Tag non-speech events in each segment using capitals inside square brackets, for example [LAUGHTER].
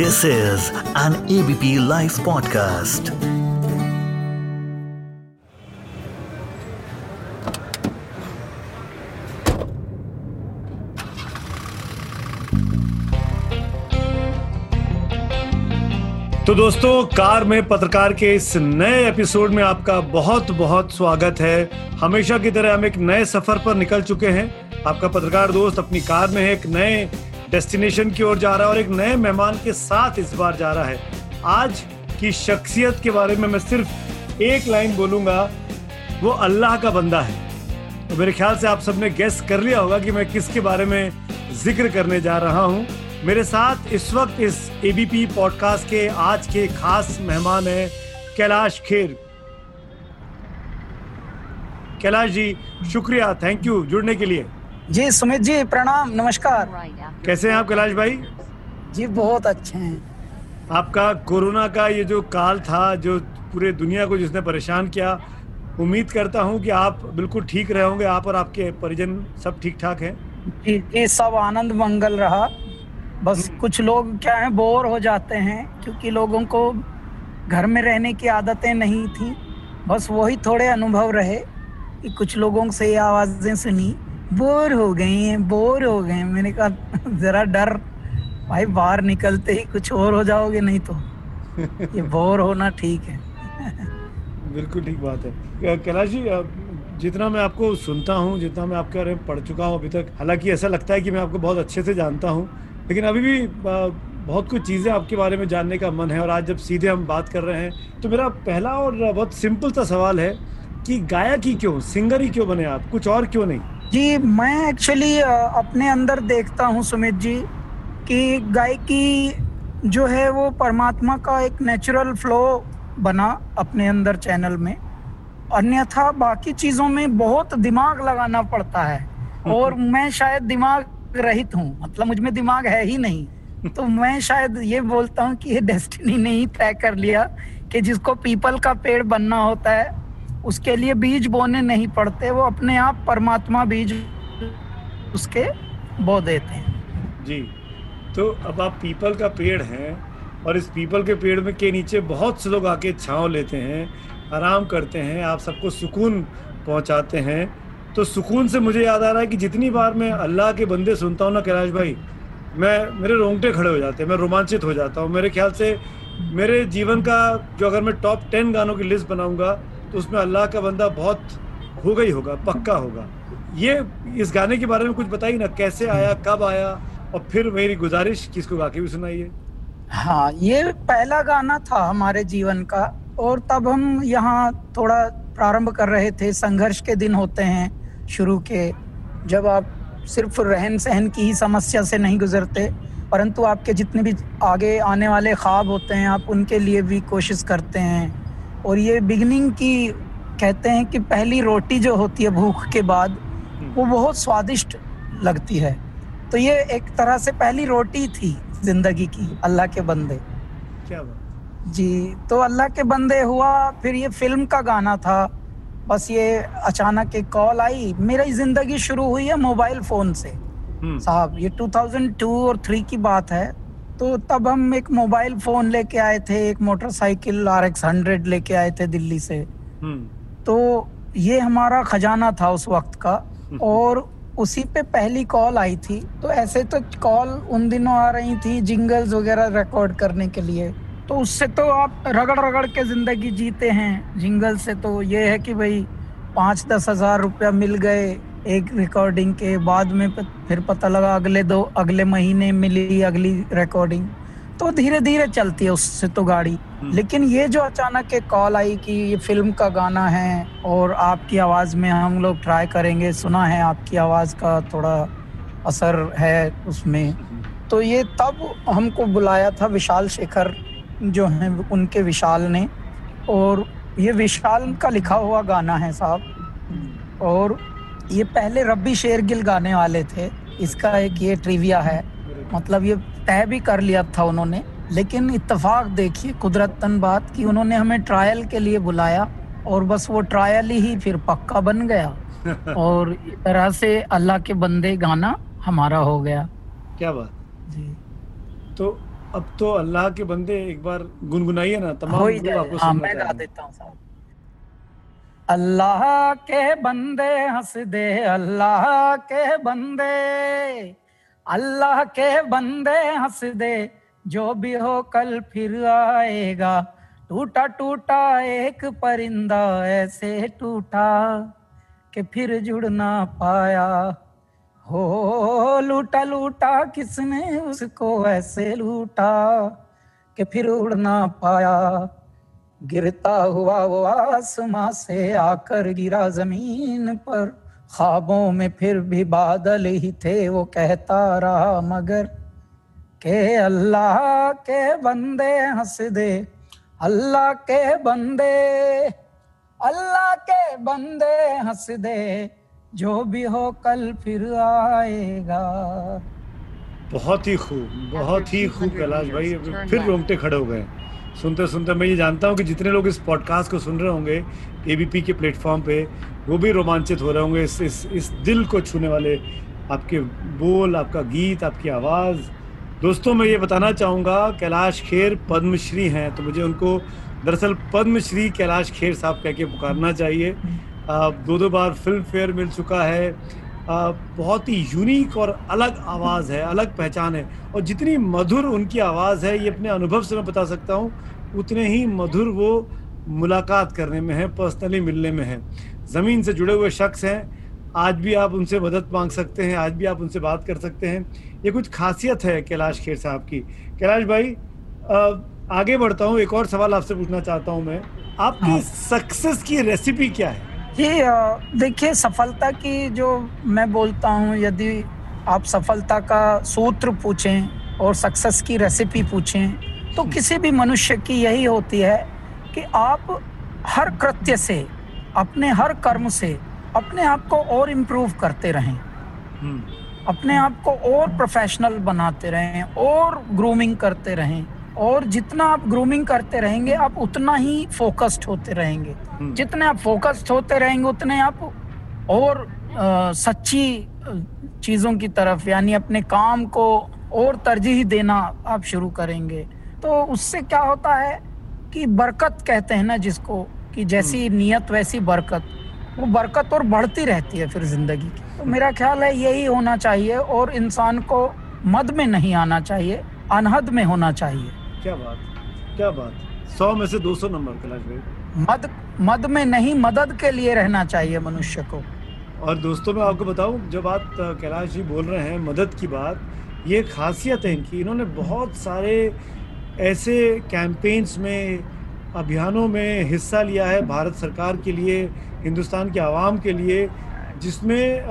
This is an ABP live podcast तो दोस्तों, car में पत्रकार के इस नए एपिसोड में आपका बहुत बहुत स्वागत है। हमेशा की तरह हम एक नए सफ़र पर निकल चुके हैं। आपका पत्रकार दोस्त अपनी कार में एक नए डेस्टिनेशन की ओर जा रहा है और एक नए मेहमान के साथ इस बार जा रहा है। आज की शख्सियत के बारे में मैं सिर्फ़ एक लाइन बोलूँगा, वो अल्लाह का बंदा है। तो मेरे ख्याल से आप सबने गेस कर लिया होगा कि मैं किसके बारे में ज़िक्र करने जा रहा हूँ। मेरे साथ इस वक्त इस एबीपी पॉडकास्ट के आज के खास मेहमान हैं कैलाश खेर। कैलाश जी, शुक्रिया थैंक यू जुड़ने के लिए। जी सुमित जी प्रणाम नमस्कार। कैसे हैं आप कैलाश भाई? जी बहुत अच्छे हैं। आपका कोरोना का ये जो काल था जो पूरे दुनिया को जिसने परेशान किया उम्मीद करता हूँ कि आप बिल्कुल ठीक रहे होंगे आप और आपके परिजन सब ठीक ठाक हैं। जी जी सब आनंद मंगल रहा। बस हम्म। कुछ लोग क्या है बोर हो जाते हैं क्योंकि लोगों को घर में रहने की आदतें नहीं थी। बस वही थोड़े अनुभव रहे कि कुछ लोगों से ये आवाज़ें सुनी। बोर हो गए हैं, बोर हो गए मैंने कहा, ज़रा डर। भाई, बाहर निकलते ही कुछ और हो जाओगे, नहीं तो। ये बोर होना ठीक है। बिल्कुल ठीक बात है। कैलाश जी जितना मैं आपको सुनता हूँ, जितना मैं आपके बारे में पढ़ चुका हूँ अभी तक, हालाँकि ऐसा लगता है कि मैं आपको बहुत अच्छे से जानता हूँ, लेकिन अभी भी बहुत कुछ चीज़ें आपके बारे में जानने का मन है और आज जब सीधे हम बात कर रहे हैं तो मेरा पहला और बहुत सिंपल सा सवाल है कि गायक ही क्यों, सिंगर ही क्यों बने आप? कुछ और क्यों नहीं? जी मैं एक्चुअली अपने अंदर देखता हूँ सुमित जी कि गायकी जो है वो परमात्मा का एक नेचुरल फ्लो बना अपने अंदर चैनल में। अन्यथा बाकी चीज़ों में बहुत दिमाग लगाना पड़ता है और मैं शायद दिमाग रहित हूँ मतलब मुझमें दिमाग है ही नहीं। तो मैं शायद ये बोलता हूँ कि ये डेस्टिनी ने ही तय कर लिया कि जिसको पीपल का पेड़ बनना होता है उसके लिए बीज बोने नहीं पड़ते, वो अपने आप परमात्मा बीज उसके बो देते हैं। जी तो अब आप पीपल का पेड़ हैं और इस पीपल के पेड़ में के नीचे बहुत से लोग आके छांव लेते हैं, आराम करते हैं, आप सबको सुकून पहुंचाते हैं। तो सुकून से मुझे याद आ रहा है कि जितनी बार मैं अल्लाह के बंदे सुनता हूँ ना कैलाश भाई, मैं, मेरे रोंगटे खड़े हो जाते हैं, मैं रोमांचित हो जाता हूँ। मेरे ख्याल से मेरे जीवन का जो अगर मैं टॉप टेन गानों की लिस्ट बनाऊँगा तो उसमें अल्लाह का बंदा बहुत ही होगा, पक्का होगा। ये इस गाने के बारे में कुछ बताइए ना, कैसे आया, कब आया, और फिर मेरी गुजारिश कि इसको गा के भी सुनाइए। हाँ ये पहला गाना था हमारे जीवन का, और तब हम यहाँ थोड़ा प्रारंभ कर रहे थे, संघर्ष के दिन होते हैं शुरू के, जब आप सिर्फ़ रहन सहन की ही समस्या से नहीं गुजरते, परंतु आपके जितने भी आगे आने वाले ख्वाब होते हैं, आप उनके लिए भी कोशिश करते हैं। और ये बिगनिंग की कहते हैं कि पहली रोटी जो होती है भूख के बाद वो बहुत स्वादिष्ट लगती है। तो ये एक तरह से पहली रोटी थी ज़िंदगी की अल्लाह के बंदे। क्या बात। जी तो अल्लाह के बंदे हुआ फिर ये फ़िल्म का गाना था। बस ये अचानक एक कॉल आई। मेरी ज़िंदगी शुरू हुई है मोबाइल फ़ोन से। हम्म। साहब ये 2002 और 3 की बात है। तो तब हम एक मोबाइल फ़ोन लेके आए थे एक मोटरसाइकिल आर एक्स हंड्रेड लेके आए थे दिल्ली से। हम्म। तो ये हमारा खजाना था उस वक्त का और उसी पे पहली कॉल आई थी। तो ऐसे तो कॉल उन दिनों आ रही थी जिंगल्स वगैरह रिकॉर्ड करने के लिए। तो उससे तो आप रगड़ रगड़ के ज़िंदगी जीते हैं। जिंगल से तो ये है कि भाई पाँच दस हज़ार रुपया मिल गए। एक रिकॉर्डिंग के बाद में फिर पता लगा अगले दो अगले महीने मिली अगली रिकॉर्डिंग तो धीरे धीरे चलती है उससे तो गाड़ी। लेकिन ये जो अचानक एक कॉल आई कि ये फ़िल्म का गाना है और आपकी आवाज़ में हम लोग ट्राई करेंगे सुना है आपकी आवाज़ का थोड़ा असर है उसमें। तो ये तब हमको बुलाया था विशाल शेखर जो हैं उनके विशाल ने। और ये विशाल का लिखा हुआ गाना है साहब। और ये पहले रब्बी शेरगिल गाने वाले थे। इसका एक ये ट्रिविया है। मतलब ये तय भी कर लिया था उन्होंने। लेकिन इत्तेफाक देखिए कुदरतन बात कि उन्होंने हमें ट्रायल के लिए बुलाया और बस वो ट्रायल ही फिर पक्का बन गया। [LAUGHS] और इस तरह से अल्लाह के बंदे गाना हमारा हो गया। क्या बात। जी। तो अब तो अल्लाह के बंदे एक बार गुनगुनाइए ना तमाम हो मैं गा देता हूँ साहब। अल्लाह के बंदे हंस दे, अल्लाह के बंदे। अल्लाह के बंदे हंस दे, जो भी हो कल फिर आएगा। टूटा टूटा एक परिंदा, ऐसे टूटा कि फिर जुड़ ना पाया। हो, लूटा लूटा, किसने उसको ऐसे लूटा कि फिर उड़ ना पाया। गिरता हुआ वो आसमां से आकर गिरा ज़मीन पर। ख्वाबों में फिर भी बादल ही थे, वो कहता रहा मगर, के अल्लाह के बंदे हंस दे, अल्लाह के बंदे, अल्लाह के बंदे हंस दे, जो भी हो कल फिर आएगा। बहुत ही खूब, बहुत ही खूब कैलाश भाई, फिर रोंगटे खड़े हो गए। सुनते सुनते मैं ये जानता हूँ कि जितने लोग इस पॉडकास्ट को सुन रहे होंगे एबीपी के प्लेटफॉर्म पे वो भी रोमांचित हो रहे होंगे इस इस इस दिल को छूने वाले आपके बोल आपका गीत आपकी आवाज़। दोस्तों मैं ये बताना चाहूँगा कैलाश खेर पद्मश्री हैं तो मुझे उनको दरअसल पद्मश्री कैलाश खेर साहब कह के पुकारना चाहिए। आ, दो दो बार फ़िल्म फेयर मिल चुका है। बहुत ही यूनिक और अलग आवाज़ है अलग पहचान है। और जितनी मधुर उनकी आवाज़ है ये अपने अनुभव से मैं बता सकता हूँ उतने ही मधुर वो मुलाकात करने में है पर्सनली मिलने में है। ज़मीन से जुड़े हुए शख्स हैं आज भी आप उनसे मदद मांग सकते हैं आज भी आप उनसे बात कर सकते हैं। ये कुछ खासियत है कैलाश खेर साहब की। कैलाश भाई आगे बढ़ता हूँ एक और सवाल आपसे पूछना चाहता हूँ मैं। आपकी हाँ। सक्सेस की रेसिपी क्या है? ये देखिए सफलता की जो मैं बोलता हूँ यदि आप सफलता का सूत्र पूछें और सक्सेस की रेसिपी पूछें तो किसी भी मनुष्य की यही होती है कि आप हर कृत्य से अपने हर कर्म से अपने आप को और इम्प्रूव करते रहें। हम्म, अपने आप को और प्रोफेशनल बनाते रहें और ग्रूमिंग करते रहें। और जितना आप ग्रूमिंग करते रहेंगे आप उतना ही फोकस्ड होते रहेंगे। हम्म। जितने आप फोकस्ड होते रहेंगे उतने आप और अ, सच्ची चीज़ों की तरफ़ यानी अपने काम को और तरजीह देना आप शुरू करेंगे। तो उससे क्या होता है कि बरकत कहते हैं ना जिसको कि जैसी नियत वैसी बरकत। वो बरकत और बढ़ती रहती है फिर ज़िंदगी की। तो मेरा ख्याल है यही होना चाहिए और इंसान को मद में नहीं आना चाहिए अनहद में होना चाहिए। क्या बात? क्या बात? सौ में से दो सौ नंबर कैलाश भाई। मद मद में नहीं मदद के लिए रहना चाहिए मनुष्य को। और दोस्तों मैं आपको बताऊँ जब आप कैलाश जी बोल रहे हैं मदद की बात ये खासियत है इनकी। इन्होंने बहुत सारे ऐसे कैंपेन्स में अभियानों में हिस्सा लिया है भारत सरकार के लिए हिंदुस्तान के आवाम के लिए जिसमें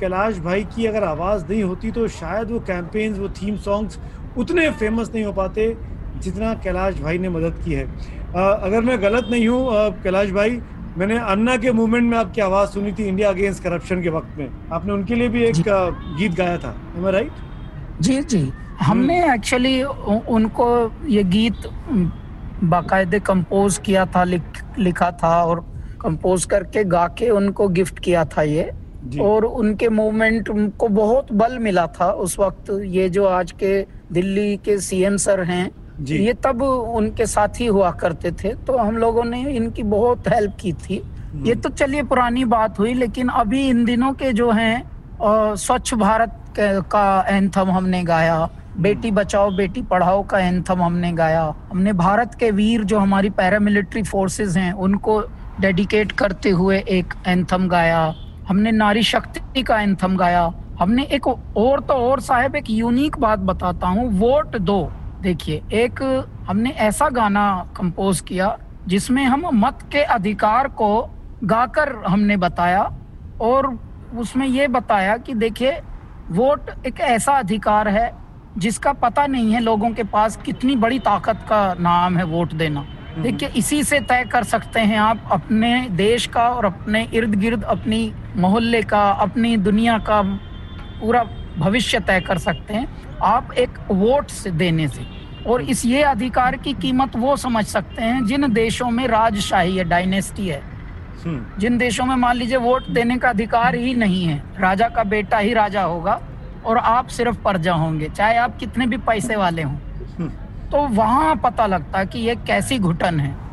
कैलाश भाई की अगर आवाज़ नहीं होती तो शायद वो कैंपेन्स वो थीम सॉन्ग्स उतने फ़ेमस नहीं हो पाते। जितना कैलाश भाई ने मदद की है। अ, अगर मैं गलत नहीं हूँ कैलाश भाई मैंने अन्ना के मूवमेंट में आपकी आवाज़ सुनी थी इंडिया अगेंस्ट करप्शन के वक्त में। आपने उनके लिए भी एक गीत गाया था। राइट जी जी। हमने एक्चुअली उनको ये गीत बाकायदे कंपोज किया था लिख लिखा था और कंपोज करके गा के उनको गिफ्ट किया था ये। और उनके मूवमेंट को बहुत बल मिला था। उस वक्त ये जो आज के दिल्ली के सीएम सर हैं ये तब उनके साथ ही हुआ करते थे तो हम लोगों ने इनकी बहुत हेल्प की थी। ये तो चलिए पुरानी बात हुई लेकिन अभी इन दिनों के जो हैं स्वच्छ भारत का एंथम हमने गाया बेटी बचाओ बेटी पढ़ाओ का एंथम हमने गाया। हमने भारत के वीर जो हमारी पैरामिलिट्री फोर्सेस हैं उनको डेडिकेट करते हुए एक एंथम गाया। हमने नारी शक्ति का एंथम गाया। हमने एक और तो और साहब एक यूनिक बात बताता हूँ वोट दो। देखिए एक हमने ऐसा गाना कंपोज किया जिसमें हम मत के अधिकार को गाकर हमने बताया और उसमें ये बताया कि देखिए वोट एक ऐसा अधिकार है जिसका पता नहीं है लोगों के पास कितनी बड़ी ताकत का नाम है वोट देना। देखिए इसी से तय कर सकते हैं आप अपने देश का और अपने इर्द गिर्द अपनी मोहल्ले का अपनी दुनिया का पूरा भविष्य तय कर सकते हैं। आप एक वोट से देने से। और इस ये अधिकार की कीमत वो समझ सकते हैं जिन देशों में राजशाही है डायनेस्टी है। हम्म, जिन देशों में मान लीजिए वोट देने का अधिकार ही नहीं है राजा का बेटा ही राजा होगा और आप सिर्फ़ प्रजा होंगे चाहे आप कितने भी पैसे वाले हों। हम्म। तो वहाँ पता लगता कि ये कैसी घुटन है।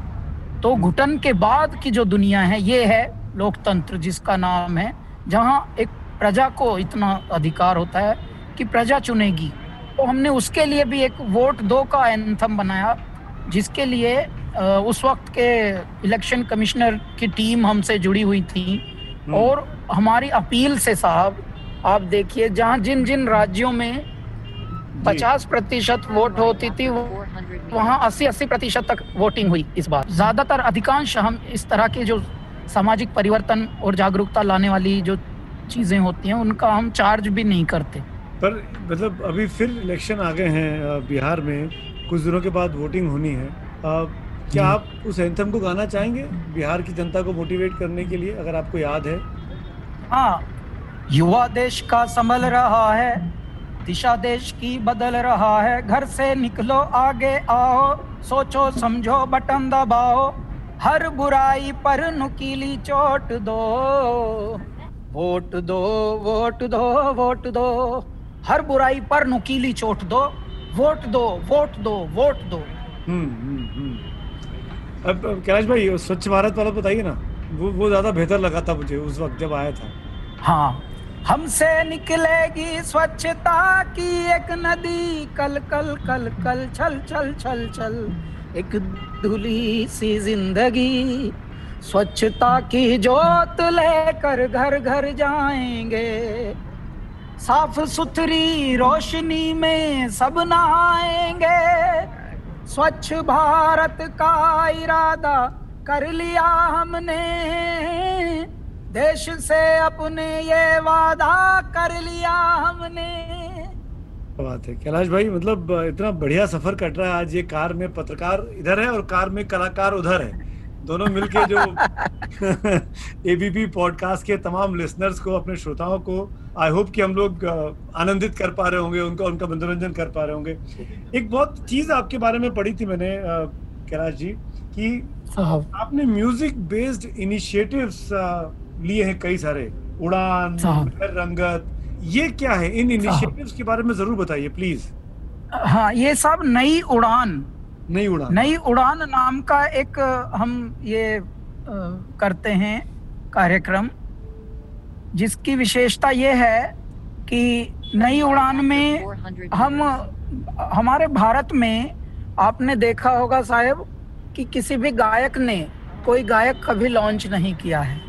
तो घुटन के बाद की जो दुनिया है ये है लोकतंत्र जिसका नाम है जहाँ एक प्रजा को इतना अधिकार होता है कि प्रजा चुनेगी। तो हमने उसके लिए भी एक वोट दो का एंथम बनाया जिसके लिए उस वक्त के इलेक्शन कमिश्नर की टीम हमसे जुड़ी हुई थी। हम्म। और हमारी अपील से साहब आप देखिए जहाँ जिन जिन राज्यों में 50 प्रतिशत वोट होती थी वहाँ 80-80 प्रतिशत तक वोटिंग हुई इस बार। ज़्यादातर अधिकांश हम इस तरह के जो सामाजिक परिवर्तन और जागरूकता लाने वाली जो चीज़ें होती हैं उनका हम चार्ज भी नहीं करते। पर मतलब अभी फिर इलेक्शन आ गए हैं बिहार में कुछ दिनों के बाद वोटिंग होनी है। अ, क्या आप उस एंथम को गाना चाहेंगे बिहार की जनता को मोटिवेट करने के लिए अगर आपको याद है? हाँ युवा देश का संभल रहा है दिशा देश की बदल रहा है घर से निकलो आगे आओ सोचो समझो बटन दबाओ हर बुराई पर नुकीली चोट दो। वोट दो वोट दो वोट दो। हर बुराई पर नुकीली चोट दो। वोट दो वोट दो वोट दो। हम्म हम्म हम्म। अब कैलाश भाई स्वच्छ भारत वाला बताइए ना वो वो ज़्यादा बेहतर लगा था मुझे उस वक्त जब आया था। हाँ हमसे निकलेगी स्वच्छता की एक नदी। कल कल कल कल छल छल छल छल। एक धुली सी ज़िंदगी। स्वच्छता की जोत लेकर घर घर जाएँगे। साफ़ सुथरी रोशनी में सब नहाएँगे। स्वच्छ भारत का इरादा कर लिया हमने। देश से अपने ये वादा कर लिया हमने। बात है। कैलाश भाई मतलब इतना बढ़िया सफ़र कट रहा है। आज ये कार में पत्रकार इधर है और कार में कलाकार उधर है। दोनों मिलके जो [LAUGHS] एबीपी पॉडकास्ट के तमाम लिसनर्स को अपने श्रोताओं को आई होप कि हम लोग आनंदित कर पा रहे होंगे उनका उनका मनोरंजन कर पा रहे होंगे। एक बहुत चीज़ आपके बारे में पढ़ी थी मैंने कैलाश जी कि आपने म्यूज़िक बेस्ड इनिशिएटिव्स लिए हैं कई सारे। उड़ान रंगत ये क्या है? इन इनिशिएटिव्स के बारे में ज़रूर बताइए प्लीज़ हाँ ये सब नई उड़ान नहीं उड़ान। नई उड़ान नाम का एक, हम ये करते हैं कार्यक्रम, जिसकी विशेषता ये है कि नई उड़ान में हम, हमारे भारत में आपने देखा होगा साहब कि किसी भी गायक ने कोई गायक कभी लॉन्च नहीं किया है।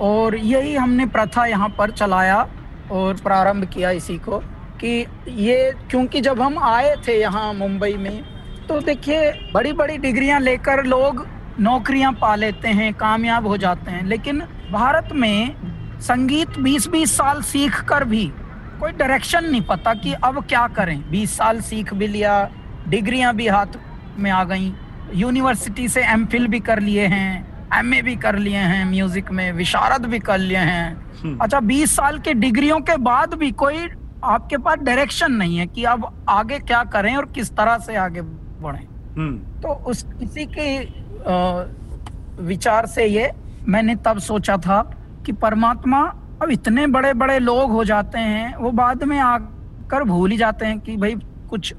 और यही हमने प्रथा यहाँ पर चलाया और प्रारंभ किया इसी को कि ये, क्योंकि जब हम आए थे यहाँ मुंबई में तो देखिए बड़ी बड़ी डिग्रियाँ लेकर लोग नौकरियाँ पा लेते हैं कामयाब हो जाते हैं। लेकिन भारत में संगीत 20-20 साल सीख कर भी कोई डायरेक्शन नहीं पता कि अब क्या करें। 20 साल सीख भी लिया डिग्रियाँ भी हाथ में आ गई। यूनिवर्सिटी से एम भी कर लिए हैं एम भी कर लिए हैं म्यूज़िक में विशारद भी कर लिए हैं। हम्म। अच्छा 20 साल की डिग्रियों के बाद भी कोई आपके पास डायरेक्शन नहीं है कि अब आगे क्या करें और किस तरह से आगे बढ़ें हम्म। तो उस किसी के विचार से ये मैंने तब सोचा था कि परमात्मा अब इतने बड़े बड़े लोग हो जाते हैं वो बाद में आकर भूल ही जाते हैं कि भाई कुछ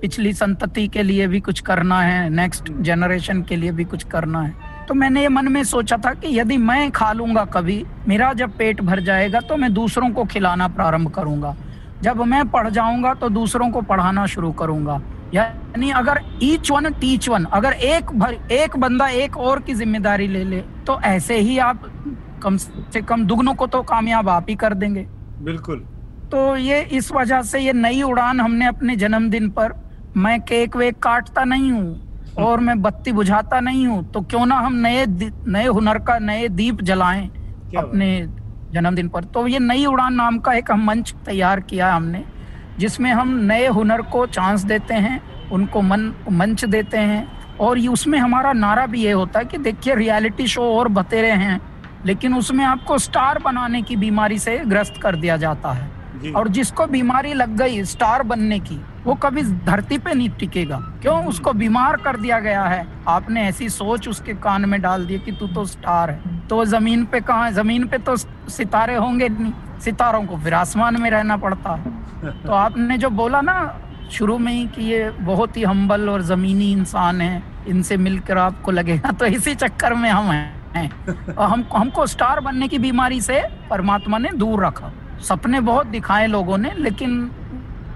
पिछली संतति के लिए भी कुछ करना है नेक्स्ट जनरेशन के लिए भी कुछ करना है। तो मैंने ये मन में सोचा था कि यदि मैं खा लूँगा कभी मेरा जब पेट भर जाएगा तो मैं दूसरों को खिलाना प्रारंभ करूँगा। जब मैं पढ़ जाऊँगा तो दूसरों को पढ़ाना शुरू करूँगा। यानी अगर ईच वन टीच वन अगर एक भर एक बंदा एक और की ज़िम्मेदारी ले ले तो ऐसे ही आप कम से कम दुगनों को तो कामयाब आप ही कर देंगे। बिल्कुल। तो ये इस वजह से ये नई उड़ान हमने अपने जन्मदिन पर मैं केक वेक काटता नहीं हूँ और मैं बत्ती बुझाता नहीं हूँ तो क्यों ना हम नए नए हुनर का नए दीप जलाएँ। अपने जन्मदिन पर। तो ये नई उड़ान नाम का एक हम मंच तैयार किया हमने। जिसमें हम नए हुनर को चांस देते हैं उनको मन मंच देते हैं और ये उसमें हमारा नारा भी ये होता है कि देखिए रियलिटी शो और बतेरे हैं लेकिन उसमें आपको स्टार बनाने की बीमारी से ग्रस्त कर दिया जाता है। और जिसको बीमारी लग गई स्टार बनने की वो कभी धरती पे नहीं टिकेगा। क्यों? उसको बीमार कर दिया गया है। आपने ऐसी सोच उसके कान में डाल दी कि तू तो स्टार है। तो ज़मीन पे कहा ज़मीन पे तो सितारे होंगे नहीं। सितारों को फिर आसमान में रहना पड़ता। तो आपने जो बोला ना शुरू में ही कि ये बहुत ही हम्बल और ज़मीनी इंसान है, इनसे मिलकर आपको लगेगा तो इसी चक्कर में हम हैं। और हम, हमको स्टार बनने की बीमारी से परमात्मा ने दूर रखा। सपने बहुत दिखाए लोगों ने, लेकिन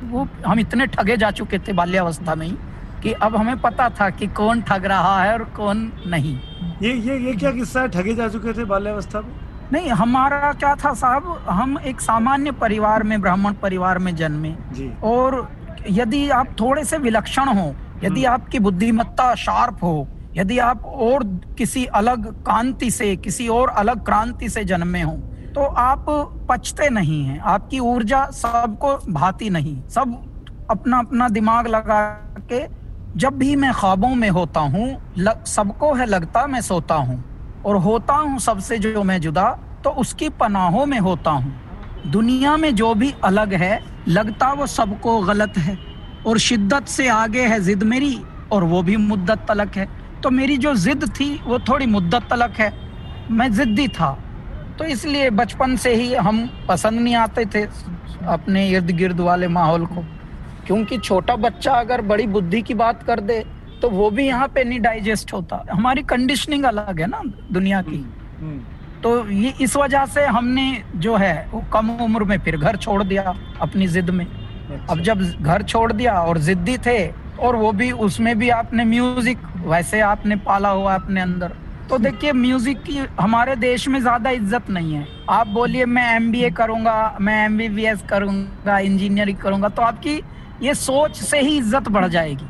वो, हम इतने ठगे जा चुके थे बाल्यावस्था में ही कि अब हमें पता था कि कौन ठग रहा है और कौन नहीं। ये ये ये क्या किस्सा है, ठगे जा चुके थे बाल्यावस्था में? नहीं हमारा क्या था साहब हम एक सामान्य परिवार में ब्राह्मण परिवार में जन्मे। और यदि आप थोड़े से विलक्षण हो यदि हम्म। आपकी बुद्धिमत्ता शार्प हो यदि आप और किसी अलग कांति से किसी और अलग क्रांति से जन्मे हो तो आप पचते नहीं हैं। आपकी ऊर्जा सबको भाती नहीं। सब अपना अपना दिमाग लगा के जब भी मैं ख्वाबों में होता हूँ सबको है लगता मैं सोता हूँ। और होता हूँ सबसे जो मैं जुदा तो उसकी पनाहों में होता हूँ। दुनिया में जो भी अलग है, लगता वो सबको गलत है। और शिद्दत से आगे है जिद मेरी, और वो भी मुद्दत तलक है। तो मेरी जो जिद थी, वो थोड़ी मुद्दत तलक है। मैं जिद्दी था। तो इसलिए बचपन से ही हम पसंद नहीं आते थे अपने इर्द गिर्द वाले माहौल को। क्योंकि छोटा बच्चा अगर बड़ी बुद्धि की बात कर दे तो वो भी यहाँ पे नहीं डाइजेस्ट होता। हमारी कंडीशनिंग अलग है ना दुनिया की। हम्म, तो ये इस वजह से हमने जो है वो कम उम्र में फिर घर छोड़ दिया अपनी जिद में। अच्छा। अब जब घर छोड़ दिया और जिद्दी थे और वो भी उसमें भी आपने म्यूज़िक वैसे आपने पाला हुआ अपने अंदर। तो देखिए म्यूज़िक की हमारे देश में ज़्यादा इज़्ज़त नहीं है। आप बोलिए मैं एमबीए करूँगा मैं एमबीबीएस करूँगा इंजीनियरिंग करूँगा तो आपकी ये सोच से ही इज़्ज़त बढ़ जाएगी।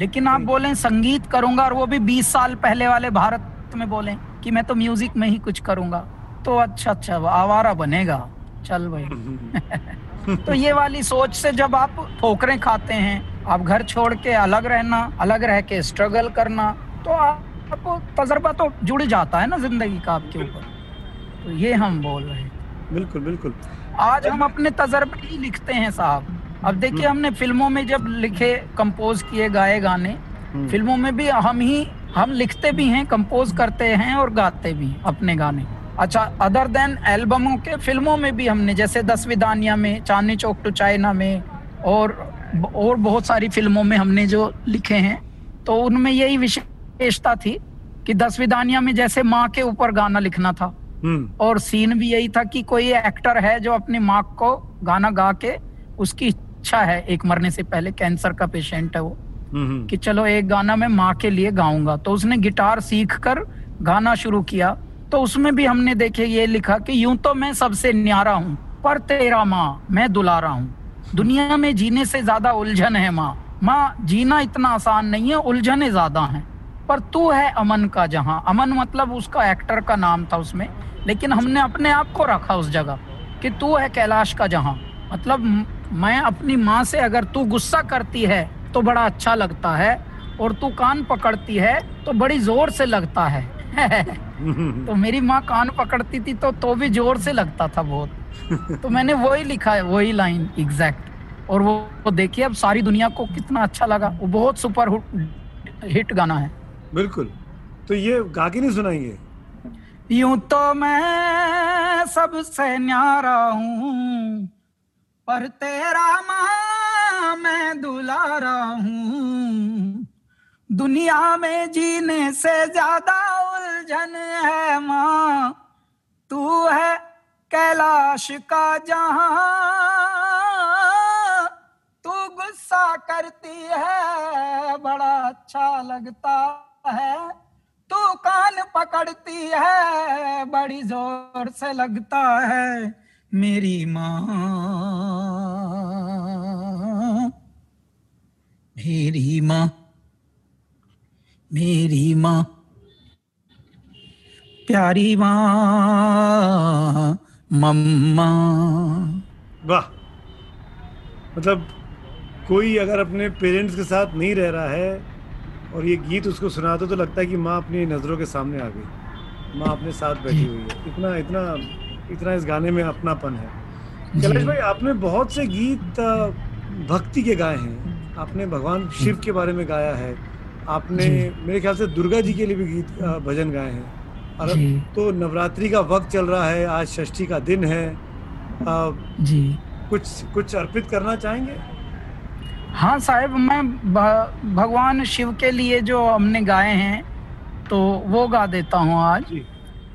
लेकिन आप बोलें संगीत करूँगा और वो भी 20 साल पहले वाले भारत में बोलें कि मैं तो म्यूज़िक में ही कुछ करूँगा तो अच्छा अच्छा आवारा बनेगा। चल भाई। [LAUGHS] तो ये वाली सोच से जब आप ठोकरें खाते हैं आप घर छोड़ के अलग रहना अलग रह के स्ट्रगल करना तो आप- आपको तजर्बा तो जुड़ जाता है ना ज़िंदगी का आपके ऊपर। तो ये हम बोल रहे हैं। बिल्कुल बिल्कुल। आज हम अपने तजर्बे ही लिखते हैं साहब। अब देखिए हमने फ़िल्मों में जब लिखे कंपोज किए गाए गाने हम्म, फ़िल्मों में भी हम ही हम लिखते भी हैं कंपोज करते हैं और गाते भी हैं अपने गाने। अच्छा अदर देन एल्बमों के फ़िल्मों में भी हमने जैसे दस विदानिया में चांदनी चौक टू चाइना में और और बहुत सारी फ़िल्मों में हमने जो लिखे हैं तो उनमें यही विशेषता थी कि दस विदानिया में जैसे माँ के ऊपर गाना लिखना था। हम्म, और सीन भी यही था कि कोई एक्टर है जो अपनी माँ को गाना गा के उसकी इच्छा है एक मरने से पहले कैंसर का पेशेंट है वो। हम्म, हम्म, कि चलो एक गाना मैं माँ के लिए गाऊँगा। तो उसने गिटार सीख कर गाना शुरू किया। तो उसमें भी हमने देखे ये लिखा कि यूँ तो मैं सबसे न्यारा हूँ पर तेरा माँ मैं दुलारा हूँ। दुनिया में जीने से ज़्यादा उलझन है माँ। माँ जीना इतना आसान नहीं है उलझने ज़्यादा हैं। पर तू है अमन का जहाँ। अमन मतलब उसका एक्टर का नाम था उसमें। लेकिन हमने अपने आप को रखा उस जगह कि तू है कैलाश का जहाँ। मतलब म- अपनी माँ से अगर तू गुस्सा करती है तो बड़ा अच्छा लगता है और तू कान पकड़ती है तो बड़ी ज़ोर से लगता है। [LAUGHS] तो मेरी माँ कान पकड़ती थी तो तो भी ज़ोर से लगता था बहुत। तो मैंने वही लिखा है वही लाइन एग्जैक्ट और वो, वो देखिए अब सारी दुनिया को कितना अच्छा लगा। वो बहुत सुपर हिट गाना है। बिल्कुल। तो ये गा के नहीं सुनाएँगे? यूँ तो मैं सबसे न्यारा हूँ पर तेरा माँ मैं दुलारा हूँ। दुनिया में जीने से ज़्यादा उलझन है माँ। तू है कैलाश का जहाँ। तू गुस्सा करती है, बड़ा अच्छा लगता है। तू कान पकड़ती है, बड़ी ज़ोर से लगता है। मेरी माँ। मेरी माँ। मेरी माँ। प्यारी माँ। मम्मा। वाह। मतलब कोई अगर अपने पेरेंट्स के साथ नहीं रह रहा है और ये गीत उसको सुनाते तो लगता है कि माँ अपनी नज़रों के सामने आ गई। माँ अपने साथ बैठी हुई है। इतना इतना इतना इस गाने में अपनापन है। कैलाश भाई आपने बहुत से गीत भक्ति के गाए हैं। आपने भगवान शिव के बारे में गाया है। आपने मेरे ख्याल से दुर्गा जी के लिए भी गीत भजन गाए हैं। और तो नवरात्रि का वक्त चल रहा है आज षष्ठी का दिन है। जी। कुछ कुछ अर्पित करना चाहेंगे? हाँ साहब मैं भगवान शिव के लिए जो हमने गाए हैं तो वो गा देता हूँ आज। जी।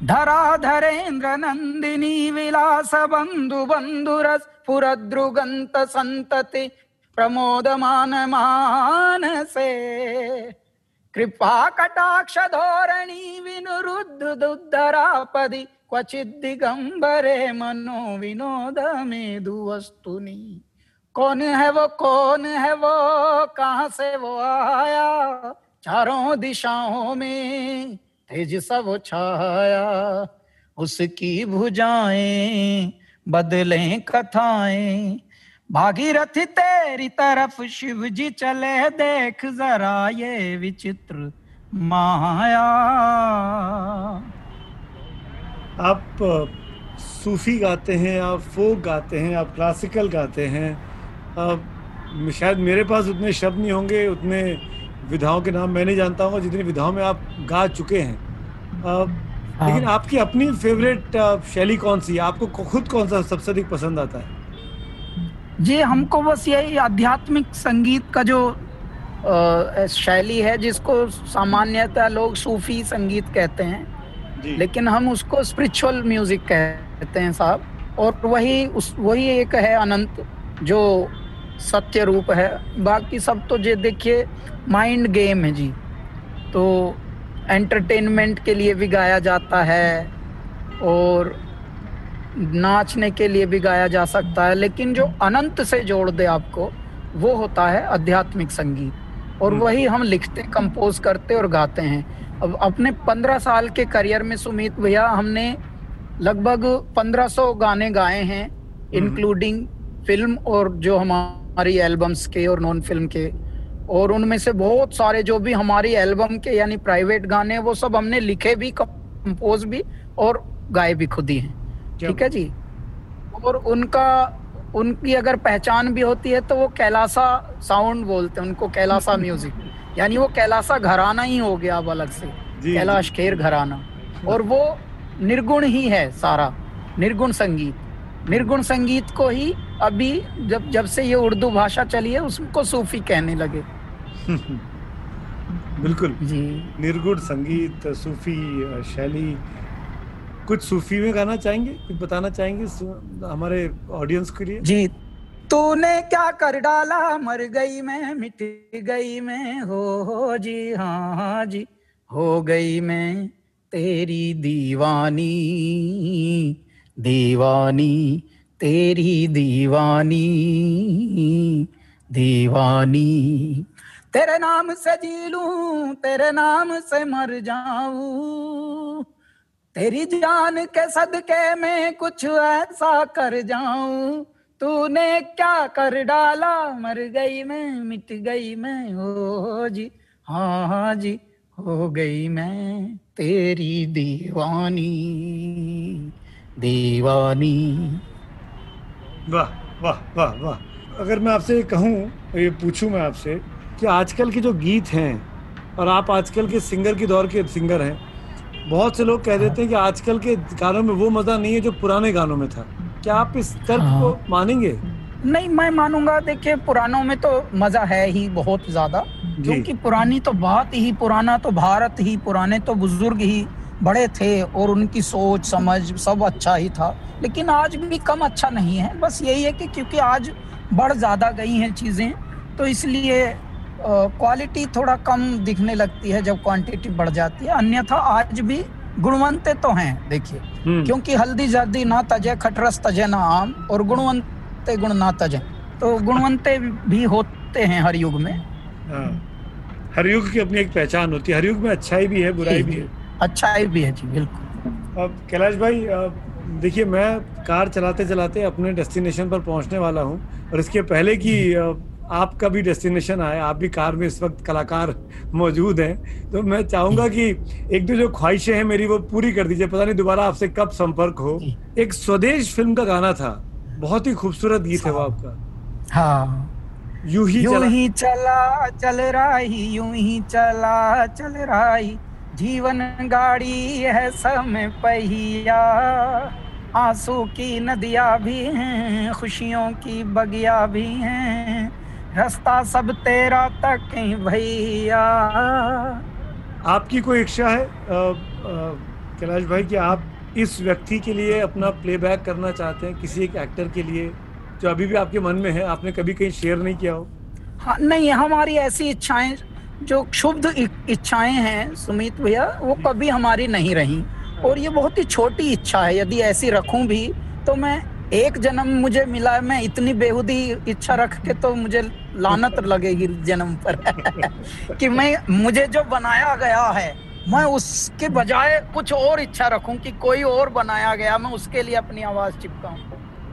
धरा धरेन्द्र नंदिनी विलास बंधु बंधुरस पुरद्रुगंत संतति प्रमोदमान मानसे कृपा कटाक्ष धोरणी विनुरुद्ध दुद्धरापदि दिगंबरे मनो विनोद मेधु वस्तुनि कौन है वो कौन है वो कहाँ से वो आया? चारों दिशाओं में तेज सब छाया उसकी भुजाएँ बदलें कथाएँ। भागीरथी तेरी तरफ़ शिव जी चले देख जरा ये विचित्र माया। आप सूफी गाते हैं आप फोक गाते हैं आप क्लासिकल गाते हैं। अ, शायद मेरे पास उतने शब्द नहीं होंगे उतने विधाओं के नाम मैं नहीं जानता हूँ जितनी विधाओं में आप गा चुके हैं। लेकिन हाँ। आपकी अपनी फेवरेट शैली कौन सी है? आपको खुद कौन सा सबसे अधिक पसंद आता है? जी हमको बस यही आध्यात्मिक संगीत का जो शैली है जिसको सामान्यतः लोग सूफी संगीत कहते हैं। जी। लेकिन हम उसको स्पिरिचुअल म्यूज़िक कहते हैं साहब। और वही उस वही एक है अनंत जो सत्य रूप है। बाकी सब तो जे देखिए माइंड गेम है जी। तो एंटरटेनमेंट के लिए भी गाया जाता है और नाचने के लिए भी गाया जा सकता है लेकिन जो अनंत से जोड़ दे आपको वो होता है आध्यात्मिक संगीत। और हम्म। वही हम लिखते कंपोज करते और गाते हैं। अब अपने पंद्रह साल के करियर में सुमित भैया हमने लगभग 1500 गाने गाए हैं इंक्लूडिंग फ़िल्म और जो हमारी एल्बम्स के और नॉन फ़िल्म के। और उनमें से बहुत सारे जो भी हमारी एल्बम के यानी प्राइवेट गाने वो सब हमने लिखे भी कंपोज भी और गाए भी खुद ही हैं। ठीक है जी? और उनका उनकी अगर पहचान भी होती है तो वो कैलासा साउंड बोलते हैं उनको कैलासा [LAUGHS] म्यूज़िक यानी वो कैलासा घराना ही हो गया अब अलग से। कैलाश खेर घराना। और वो निर्गुण ही है सारा निर्गुण संगीत। निर्गुण संगीत को ही अभी जब जब से ये उर्दू भाषा चली है उसको सूफी कहने लगे। [LAUGHS] बिल्कुल। जी। निर्गुण संगीत सूफी शैली कुछ सूफी में गाना चाहेंगे? कुछ बताना चाहेंगे हमारे ऑडियंस के लिए? जी। तूने क्या कर डाला? मर गई मैं मिट गई मैं। हो हो जी हाँ हाँ जी। हो गई मैं तेरी दीवानी। दीवानी, तेरी दीवानी दीवानी। तेरे नाम से जी लूँ, तेरे नाम से मर जाऊँ। तेरी जान के सदके में कुछ ऐसा कर जाऊँ। तूने क्या कर डाला? मर गई मैं, मिट गई मैं। हो जी हाँ हाँ जी, हो गई मैं, तेरी दीवानी। दीवानी। वाह वाह वाह वाह। अगर मैं आपसे कहूँ ये पूछूँ मैं आपसे कि आजकल के जो गीत हैं और आप आजकल के सिंगर के दौर के सिंगर हैं बहुत से लोग कह देते हैं कि आजकल के गानों में वो मज़ा नहीं है जो पुराने गानों में था। क्या आप इस तर्क को हाँ। मानेंगे? नहीं मैं मानूँगा देखिए पुरानों में तो मज़ा है ही बहुत ज़्यादा क्योंकि पुरानी तो बात ही पुराना तो भारत ही पुराने तो बुज़ुर्ग ही बड़े थे और उनकी सोच समझ सब अच्छा ही था। लेकिन आज भी कम अच्छा नहीं है। बस यही है कि क्योंकि आज बढ़ ज़्यादा गई हैं चीज़ें तो इसलिए क्वालिटी थोड़ा कम दिखने लगती है जब क्वांटिटी बढ़ जाती है। अन्यथा आज भी गुणवंते तो हैं देखिए। हम्म, क्योंकि हल्दी जल्दी ना तजे खटरस तजे ना आम और गुणवंते गुण ना तजे। तो गुणवंते भी होते हैं हर युग में। हाँ। हर युग की अपनी एक पहचान होती है। हर युग में अच्छाई भी है बुराई भी है। अच्छाई भी है जी बिल्कुल। अब कैलाश भाई देखिए मैं कार चलाते चलाते अपने डेस्टिनेशन पर पहुँचने वाला हूँ और इसके पहले कि आपका भी डेस्टिनेशन आए आप भी कार में इस वक्त कलाकार [LAUGHS] मौजूद हैं तो मैं चाहूँगा कि एक दो जो ख्वाहिशें हैं मेरी वो पूरी कर दीजिए। पता नहीं दोबारा आपसे कब संपर्क हो। एक स्वदेश फ़िल्म का गाना था बहुत ही खूबसूरत गीत है वो आपका। हाँ। यूँ ही ही चला चल रही यूँ ही चला चल रही जीवन गाड़ी है समय पहिया। आँसू की नदियाँ भी हैं खुशियों की बगिया भी हैं। रास्ता सब तेरा तक भैया। आपकी कोई इच्छा है? कैलाश भाई कि आप इस व्यक्ति के लिए अपना प्लेबैक करना चाहते हैं किसी एक एक्टर के लिए जो अभी भी आपके मन में है आपने कभी कहीं शेयर नहीं किया हो? हाँ नहीं हमारी ऐसी इच्छाएँ जो क्षुब्ध इच्छाएँ हैं, सुमित भैया, वो कभी हमारी नहीं रही। और ये बहुत ही छोटी इच्छा है, यदि ऐसी रखूँ भी तो मैं एक जन्म मुझे मिला, मैं इतनी बेहूदी इच्छा रख के तो मुझे लानत लगेगी जन्म पर। [LAUGHS] कि मैं, मुझे जो बनाया गया है, मैं उसके बजाय कुछ और इच्छा रखूँ कि कोई और बनाया गया, मैं उसके लिए अपनी आवाज़ चिपकाऊं।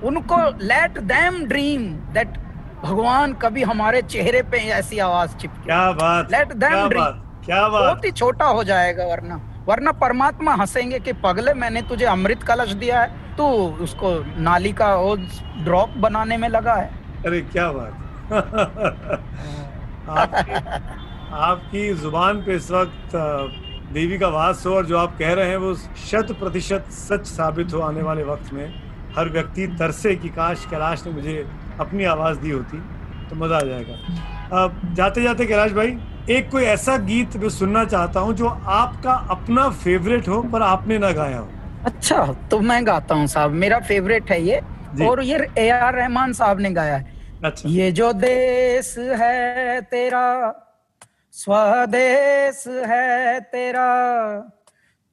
उनको लेट देम ड्रीम दैट भगवान कभी हमारे चेहरे पे ऐसी आवाज़ चिपके। क्या बात लेट देम क्या बात। बहुत ही छोटा हो जाएगा वरना। वरना परमात्मा हंसेंगे कि पगले मैंने तुझे अमृत कलश दिया है तू उसको नाली का वो ड्रॉप बनाने में लगा है। अरे क्या बात। [LAUGHS] आपकी, आपकी ज़ुबान पे इस वक्त देवी का वास हो और जो आप कह रहे हैं वो शत प्रतिशत सच साबित हो आने वाले वक्त में। हर व्यक्ति तरसे की काश कैलाश ने मुझे अपनी आवाज़ दी होती तो मज़ा आ जाएगा। अब जाते जाते कैलाश भाई एक कोई ऐसा गीत मैं सुनना चाहता हूँ जो आपका अपना फेवरेट हो पर आपने ना गाया हो। अच्छा तो मैं गाता हूँ साहब मेरा फेवरेट है ये और ये ए आर रहमान साहब ने गाया है। अच्छा। ये जो देश है तेरा स्वदेश है तेरा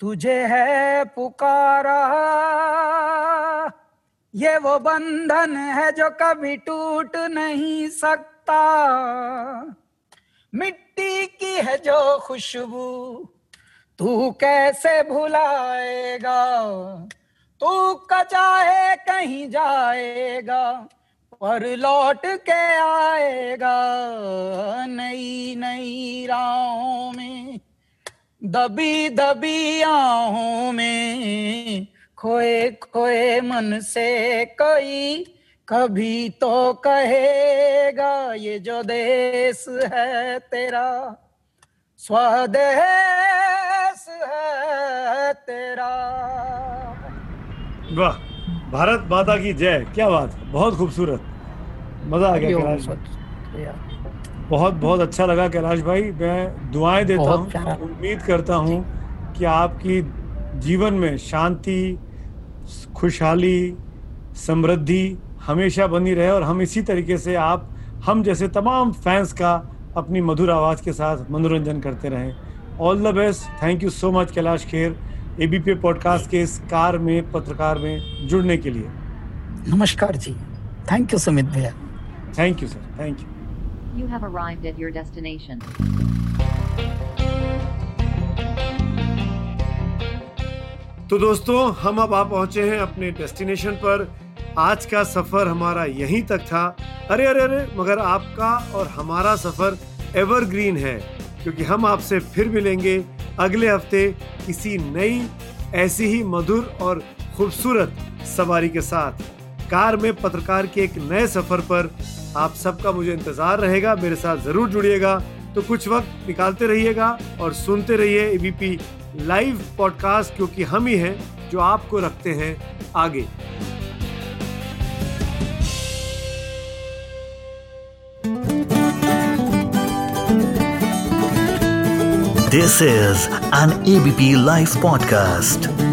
तुझे है पुकारा। ये वो बंधन है जो कभी टूट नहीं सकता। मिट्टी की है जो खुशबू, तू कैसे भुलाएगा? तू कचाहे कहीं जाएगा, पर लौट के आएगा नई नई राहों में, दबी दबी आहों में। खोए खोए मन से कोई कभी तो कहेगा ये जो देश है तेरा स्वदेश है तेरा। वाह भारत माता की जय क्या बात बहुत खूबसूरत। मज़ा आ गया कैलाश बहुत बहुत अच्छा लगा कैलाश भाई मैं दुआएँ देता हूँ उम्मीद करता हूँ कि आपकी जीवन में शांति खुशहाली समृद्धि हमेशा बनी रहे और हम इसी तरीके से आप हम जैसे तमाम फैंस का अपनी मधुर आवाज़ के साथ मनोरंजन करते रहें। All the best thank you so much Kailash Kher A B P podcast के इस कार में पत्रकार में जुड़ने के लिए। नमस्कार जी। थैंक यू सुमित भैया। Thank you sir thank you You have arrived at your destination. तो दोस्तों, हम अब आ पहुँचे हैं अपने डेस्टिनेशन पर। आज का सफ़र हमारा यहीं तक था। अरे अरे अरे, मगर आपका और हमारा सफ़र एवरग्रीन है, क्योंकि हम आपसे फिर मिलेंगे अगले हफ़्ते किसी नई, ऐसी ही मधुर और खूबसूरत सवारी के साथ। कार में पत्रकार के एक नए सफ़र पर आप सबका मुझे इंतज़ार रहेगा। मेरे साथ ज़रूर जुड़िएगा। तो कुछ वक्त निकालते रहिएगा और सुनते रहिए एबीपी लाइव पॉडकास्ट क्योंकि हम ही हैं जो आपको रखते हैं आगे this is an ABP live podcast.